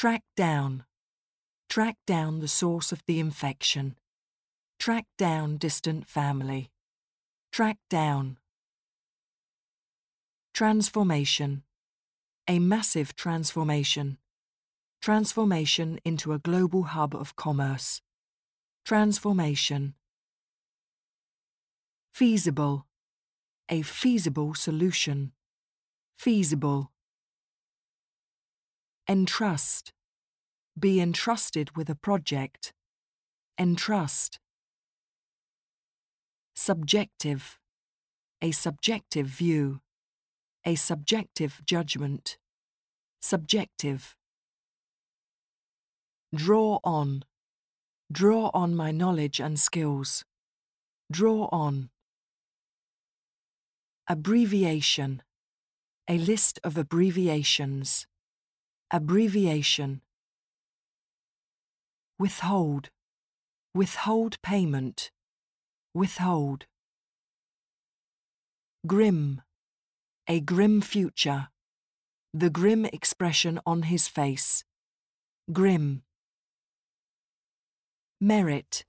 Track down. Track down the source of the infection. Track down distant family. Track down. Transformation. A massive transformation. Transformation into a global hub of commerce. Transformation. Feasible. A feasible solution. Feasible. Entrust. Be entrusted with a project. Entrust. Subjective. A subjective view. A subjective judgment. Subjective. Draw on. Draw on my knowledge and skills. Draw on. Abbreviation. A list of abbreviations. Abbreviation. Withhold. Withhold payment. Withhold. Grim. A grim future. The grim expression on his face. Grim. Merit.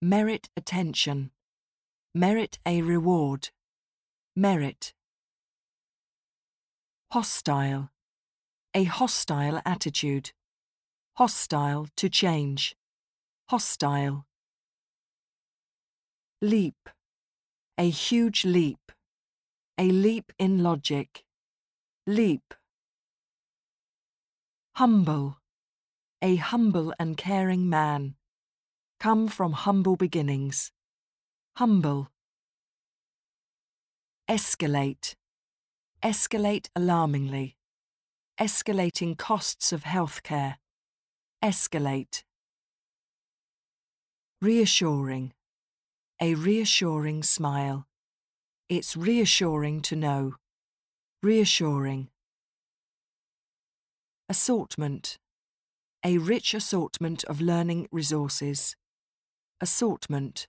Merit attention. Merit a reward. Merit. Hostile. A hostile attitude. Hostile to change. Hostile. Leap. A huge leap. A leap in logic. Leap. Humble. A humble and caring man. Come from humble beginnings. Humble. Escalate. Escalate alarmingly. Escalating costs of healthcare. Escalate. Reassuring. A reassuring smile. It's reassuring to know. Reassuring. Assortment. A rich assortment of learning resources. Assortment.